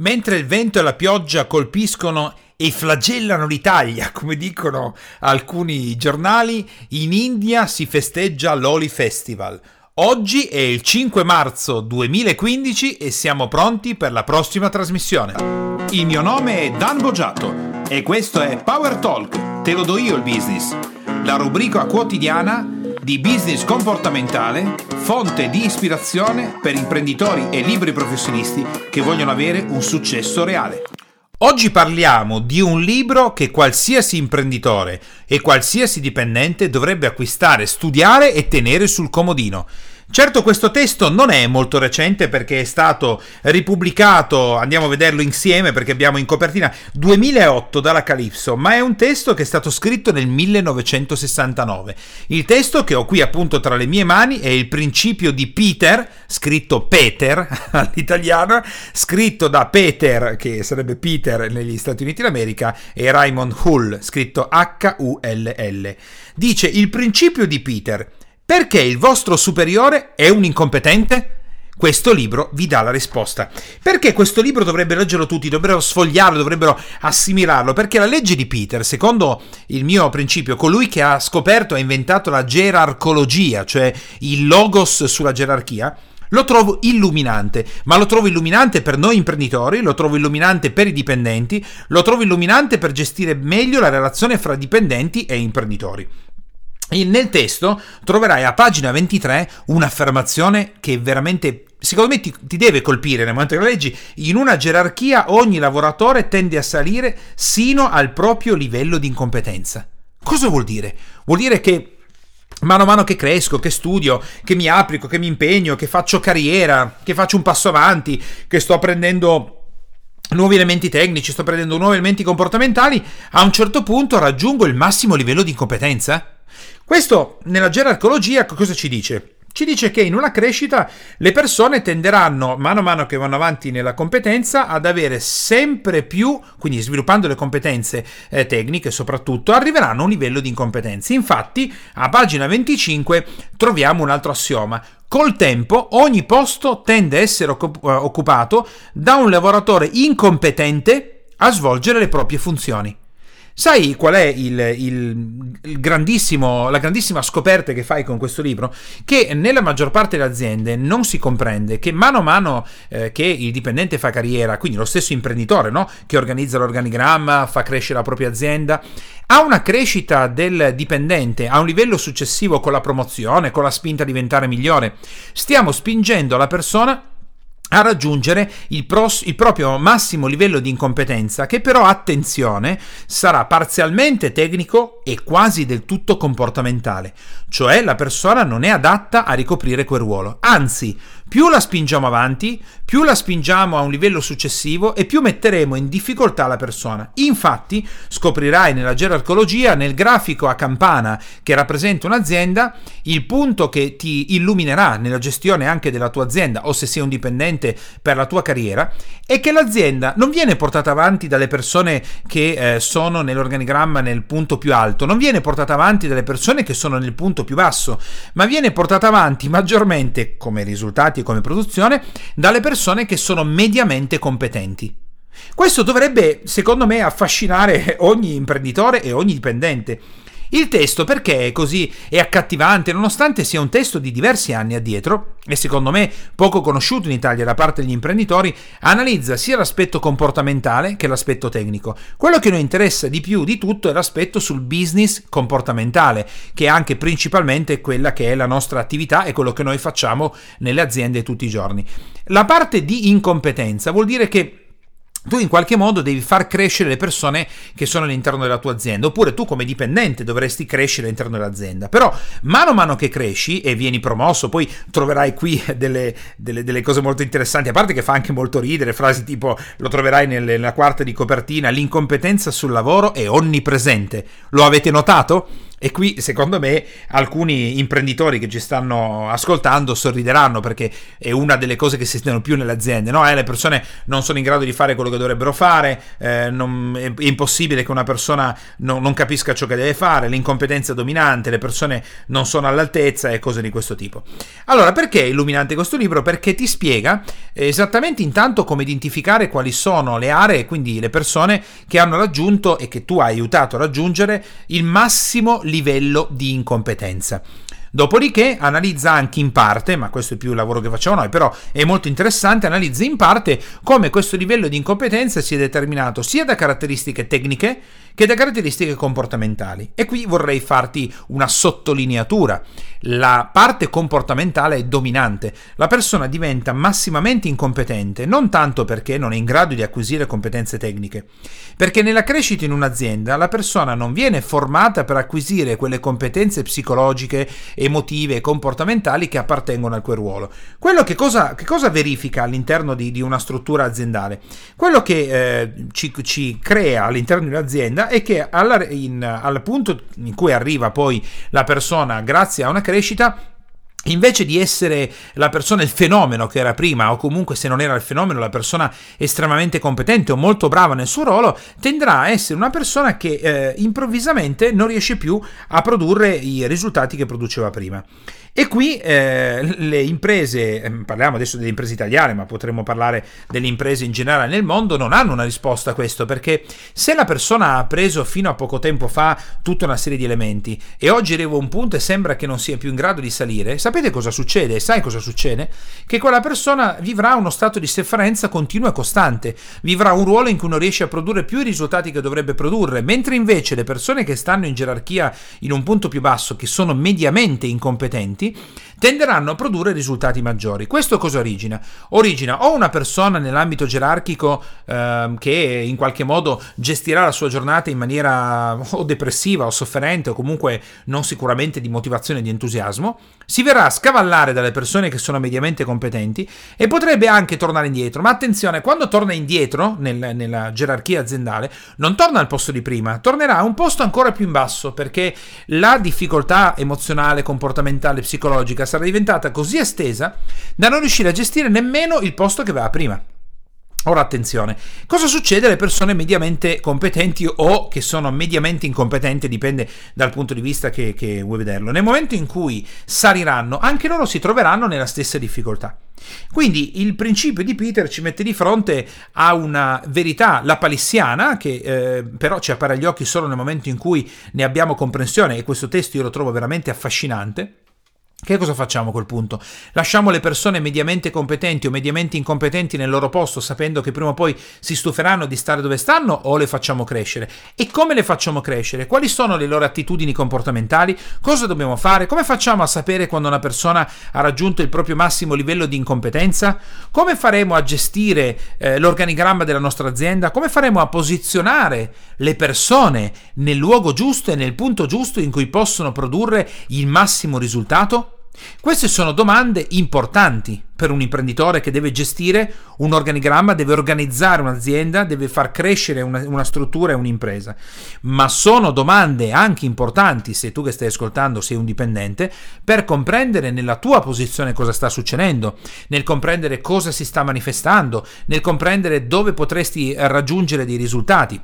Mentre il vento e la pioggia colpiscono e flagellano l'Italia, come dicono alcuni giornali, in India si festeggia l'Oli Festival. Oggi è il 5 marzo 2015 e siamo pronti per la prossima trasmissione. Il mio nome è Dan Boggiato e questo è Power Talk, te lo do io il business, la rubrica quotidiana di business comportamentale, fonte di ispirazione per imprenditori e libri professionisti che vogliono avere un successo reale. Oggi parliamo di un libro che qualsiasi imprenditore e qualsiasi dipendente dovrebbe acquistare, studiare e tenere sul comodino. Certo questo testo non è molto recente perché è stato ripubblicato, andiamo a vederlo insieme perché abbiamo in copertina 2008 dalla Calypso, ma è un testo che è stato scritto nel 1969. Il testo che ho qui appunto tra le mie mani è il principio di Peter, scritto Peter all'italiano, scritto da Peter, che sarebbe Peter negli Stati Uniti d'America, e Raymond Hull, scritto H-U-L-L. Dice il principio di Peter perché il vostro superiore è un incompetente? Questo libro vi dà la risposta. Perché questo libro dovrebbero leggerlo tutti, dovrebbero sfogliarlo, dovrebbero assimilarlo? Perché la legge di Peter, secondo il mio principio, colui che ha scoperto e inventato la gerarcologia, cioè il logos sulla gerarchia, lo trovo illuminante, ma lo trovo illuminante per noi imprenditori, lo trovo illuminante per i dipendenti, lo trovo illuminante per gestire meglio la relazione fra dipendenti e imprenditori. Nel testo troverai a pagina 23 un'affermazione che veramente secondo me ti, ti, deve colpire nel momento che la leggi. In una gerarchia ogni lavoratore tende a salire sino al proprio livello di incompetenza. Cosa vuol dire? Vuol dire che mano a mano che cresco, che studio, che mi applico, che mi impegno, che faccio carriera, che faccio un passo avanti, che sto apprendendo nuovi elementi tecnici, sto prendendo nuovi elementi comportamentali, a un certo punto raggiungo il massimo livello di incompetenza? Questo nella gerarcologia cosa ci dice? Ci dice che in una crescita le persone tenderanno, mano a mano che vanno avanti nella competenza, ad avere sempre più, quindi sviluppando le competenze eh, tecniche soprattutto, arriveranno a un livello di incompetenza. Infatti, a pagina 25 troviamo un altro assioma. Col tempo ogni posto tende a essere occupato da un lavoratore incompetente a svolgere le proprie funzioni. Sai qual è il, il, il grandissimo, la grandissima scoperta che fai con questo libro? Che nella maggior parte delle aziende non si comprende che mano a mano eh, che il dipendente fa carriera, quindi lo stesso imprenditore no? che organizza l'organigramma, fa crescere la propria azienda, ha una crescita del dipendente a un livello successivo con la promozione, con la spinta a diventare migliore. Stiamo spingendo la persona a raggiungere il, pros- il, proprio massimo livello di incompetenza, che però, attenzione, sarà parzialmente tecnico e quasi del tutto comportamentale, cioè la persona non è adatta a ricoprire quel ruolo, anzi, più la spingiamo avanti, più la spingiamo a un livello successivo e più metteremo in difficoltà la persona. Infatti, scoprirai nella gerarcologia, nel grafico a campana che rappresenta un'azienda, il punto che ti illuminerà nella gestione anche della tua azienda o se sei un dipendente per la tua carriera è che l'azienda non viene portata avanti dalle persone che eh, sono nell'organigramma nel punto più alto, non viene portata avanti dalle persone che sono nel punto più basso, ma viene portata avanti maggiormente come risultati e come produzione dalle persone che sono mediamente competenti. Questo dovrebbe, secondo me, affascinare ogni imprenditore e ogni dipendente. Il testo perché è così è accattivante, nonostante sia un testo di diversi anni addietro, e secondo me poco conosciuto in Italia da parte degli imprenditori, analizza sia l'aspetto comportamentale che l'aspetto tecnico. Quello che noi interessa di più di tutto è l'aspetto sul business comportamentale, che è anche principalmente quella che è la nostra attività e quello che noi facciamo nelle aziende tutti i giorni. La parte di incompetenza vuol dire che tu in qualche modo devi far crescere le persone che sono all'interno della tua azienda, oppure tu come dipendente dovresti crescere all'interno dell'azienda. Però mano a mano che cresci e vieni promosso, poi troverai qui delle, delle, delle cose molto interessanti, a parte che fa anche molto ridere, frasi tipo lo troverai nella quarta di copertina, l'incompetenza sul lavoro è onnipresente. Lo avete notato? E qui, secondo me, alcuni imprenditori che ci stanno ascoltando sorrideranno perché è una delle cose che si sentono più nelle aziende. No? Eh, le persone non sono in grado di fare quello che dovrebbero fare, eh, non, è, impossibile che una persona no, non capisca ciò che deve fare, l'incompetenza è dominante, le persone non sono all'altezza e cose di questo tipo. Allora, perché è illuminante questo libro? Perché ti spiega esattamente intanto come identificare quali sono le aree, quindi le persone che hanno raggiunto e che tu hai aiutato a raggiungere il massimo livello di incompetenza. Dopodiché analizza anche in parte, ma questo è più il lavoro che facciamo noi, però è molto interessante, analizza in parte come questo livello di incompetenza sia determinato sia da caratteristiche tecniche che da caratteristiche comportamentali. E qui vorrei farti una sottolineatura. La parte comportamentale è dominante. La persona diventa massimamente incompetente non tanto perché non è in grado di acquisire competenze tecniche, perché nella crescita in un'azienda la persona non viene formata per acquisire quelle competenze psicologiche, emotive e comportamentali che appartengono al quel ruolo. Quello che cosa, che cosa verifica all'interno di, di, una struttura aziendale? Quello che eh, ci, ci crea all'interno di un'azienda è che alla, in, al punto in cui arriva poi la persona grazie a una crescita Invece di essere la persona, il fenomeno che era prima, o comunque se non era il fenomeno, la persona estremamente competente o molto brava nel suo ruolo, tenderà a essere una persona che eh, improvvisamente non riesce più a produrre i risultati che produceva prima. E qui eh, le imprese, ehm, parliamo adesso delle imprese italiane, ma potremmo parlare delle imprese in generale nel mondo, non hanno una risposta a questo, perché se la persona ha preso fino a poco tempo fa tutta una serie di elementi e oggi arriva un punto e sembra che non sia più in grado di salire, sapete cosa succede? Sai cosa succede? Che quella persona vivrà uno stato di sofferenza continua e costante, vivrà un ruolo in cui non riesce a produrre più i risultati che dovrebbe produrre, mentre invece le persone che stanno in gerarchia in un punto più basso, che sono mediamente incompetenti, tenderanno a produrre risultati maggiori. Questo cosa origina? Origina o una persona nell'ambito gerarchico eh, che in qualche modo gestirà la sua giornata in maniera o depressiva o sofferente o comunque non sicuramente di motivazione e di entusiasmo, si verrà a scavallare dalle persone che sono mediamente competenti e potrebbe anche tornare indietro. Ma attenzione, quando torna indietro nel, nella gerarchia aziendale, non torna al posto di prima, tornerà a un posto ancora più in basso perché la difficoltà emozionale, comportamentale, psicologica sarà diventata così estesa da non riuscire a gestire nemmeno il posto che aveva prima. Ora attenzione, cosa succede alle persone mediamente competenti o che sono mediamente incompetenti, dipende dal punto di vista che, che, vuoi vederlo. Nel momento in cui saliranno, anche loro si troveranno nella stessa difficoltà. Quindi il principio di Peter ci mette di fronte a una verità lapalissiana che eh, però ci appare agli occhi solo nel momento in cui ne abbiamo comprensione e questo testo io lo trovo veramente affascinante che cosa facciamo a quel punto? Lasciamo le persone mediamente competenti o mediamente incompetenti nel loro posto sapendo che prima o poi si stuferanno di stare dove stanno o le facciamo crescere? E come le facciamo crescere? Quali sono le loro attitudini comportamentali? Cosa dobbiamo fare? Come facciamo a sapere quando una persona ha raggiunto il proprio massimo livello di incompetenza? Come faremo a gestire eh, l'organigramma della nostra azienda? Come faremo a posizionare le persone nel luogo giusto e nel punto giusto in cui possono produrre il massimo risultato? Queste sono domande importanti per un imprenditore che deve gestire un organigramma, deve organizzare un'azienda, deve far crescere una, una, struttura e un'impresa. Ma sono domande anche importanti, se tu che stai ascoltando sei un dipendente, per comprendere nella tua posizione cosa sta succedendo, nel comprendere cosa si sta manifestando, nel comprendere dove potresti raggiungere dei risultati.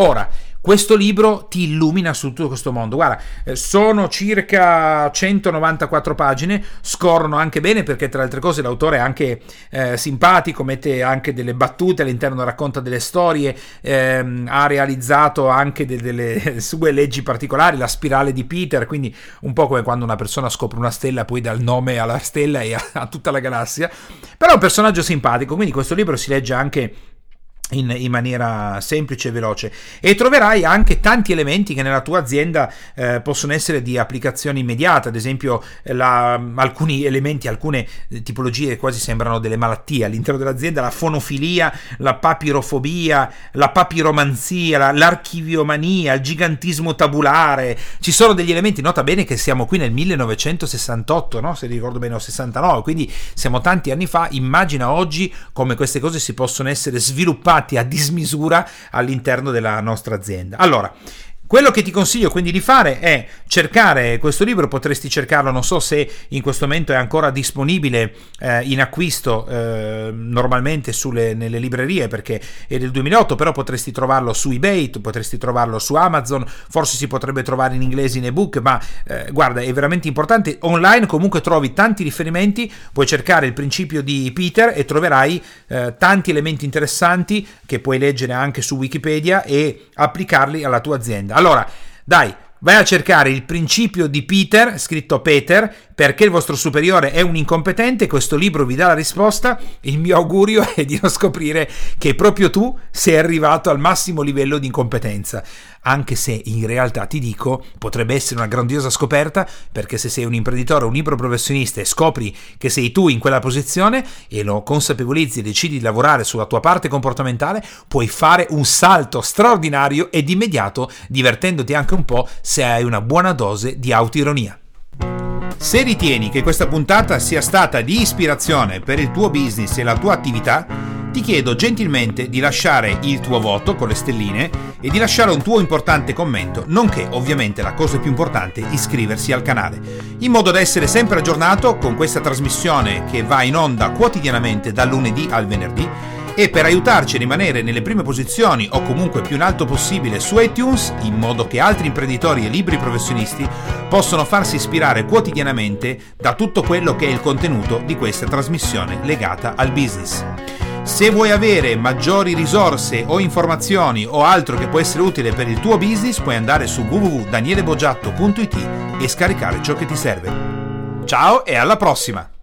Ora, questo libro ti illumina su tutto questo mondo. Guarda, eh, sono circa 194 pagine, scorrono anche bene perché tra le altre cose l'autore è anche eh, simpatico, mette anche delle battute all'interno, racconta delle storie, ehm, ha realizzato anche de- delle sue leggi particolari, la spirale di Peter, quindi un po' come quando una persona scopre una stella, poi dà il nome alla stella e a, a tutta la galassia. Però è un personaggio simpatico, quindi questo libro si legge anche in, in, maniera semplice e veloce. E troverai anche tanti elementi che nella tua azienda eh, possono essere di applicazione immediata. Ad esempio la, alcuni elementi alcune tipologie quasi sembrano delle malattie. All'interno dell'azienda la fonofilia la papirofobia la papiromanzia la, l'archiviomania il gigantismo tabulare. Ci sono degli elementi. Nota bene che siamo qui nel 1968 no? se ricordo bene o 69 quindi siamo tanti anni fa. Immagina oggi come queste cose si possono essere sviluppate a dismisura all'interno della nostra azienda. Allora, Quello che ti consiglio quindi di fare è cercare questo libro, potresti cercarlo, non so se in questo momento è ancora disponibile eh, in acquisto eh, normalmente sulle, nelle librerie perché è del 2008, però potresti trovarlo su eBay, potresti trovarlo su Amazon, forse si potrebbe trovare in inglese in ebook, ma eh, guarda è veramente importante. Online comunque trovi tanti riferimenti, puoi cercare il principio di Peter e troverai eh, tanti elementi interessanti che puoi leggere anche su Wikipedia e applicarli alla tua azienda. Allora, dai, vai a cercare il principio di Peter, scritto Peter, perché il vostro superiore è un incompetente, questo libro vi dà la risposta, il mio augurio è di non scoprire che proprio tu sei arrivato al massimo livello di incompetenza anche se in realtà ti dico potrebbe essere una grandiosa scoperta perché se sei un imprenditore o un libro professionista e scopri che sei tu in quella posizione e lo consapevolizzi e decidi di lavorare sulla tua parte comportamentale, puoi fare un salto straordinario ed immediato divertendoti anche un po' se hai una buona dose di autoironia. Se ritieni che questa puntata sia stata di ispirazione per il tuo business e la tua attività, ti chiedo gentilmente di lasciare il tuo voto con le stelline e di lasciare un tuo importante commento, nonché ovviamente la cosa più importante, iscriversi al canale, in modo da essere sempre aggiornato con questa trasmissione che va in onda quotidianamente dal lunedì al venerdì e per aiutarci a rimanere nelle prime posizioni o comunque più in alto possibile su iTunes, in modo che altri imprenditori e libri professionisti possano farsi ispirare quotidianamente da tutto quello che è il contenuto di questa trasmissione legata al business. Se vuoi avere maggiori risorse o informazioni o altro che può essere utile per il tuo business, puoi andare su www.danielebogiatto.it e scaricare ciò che ti serve. Ciao e alla prossima!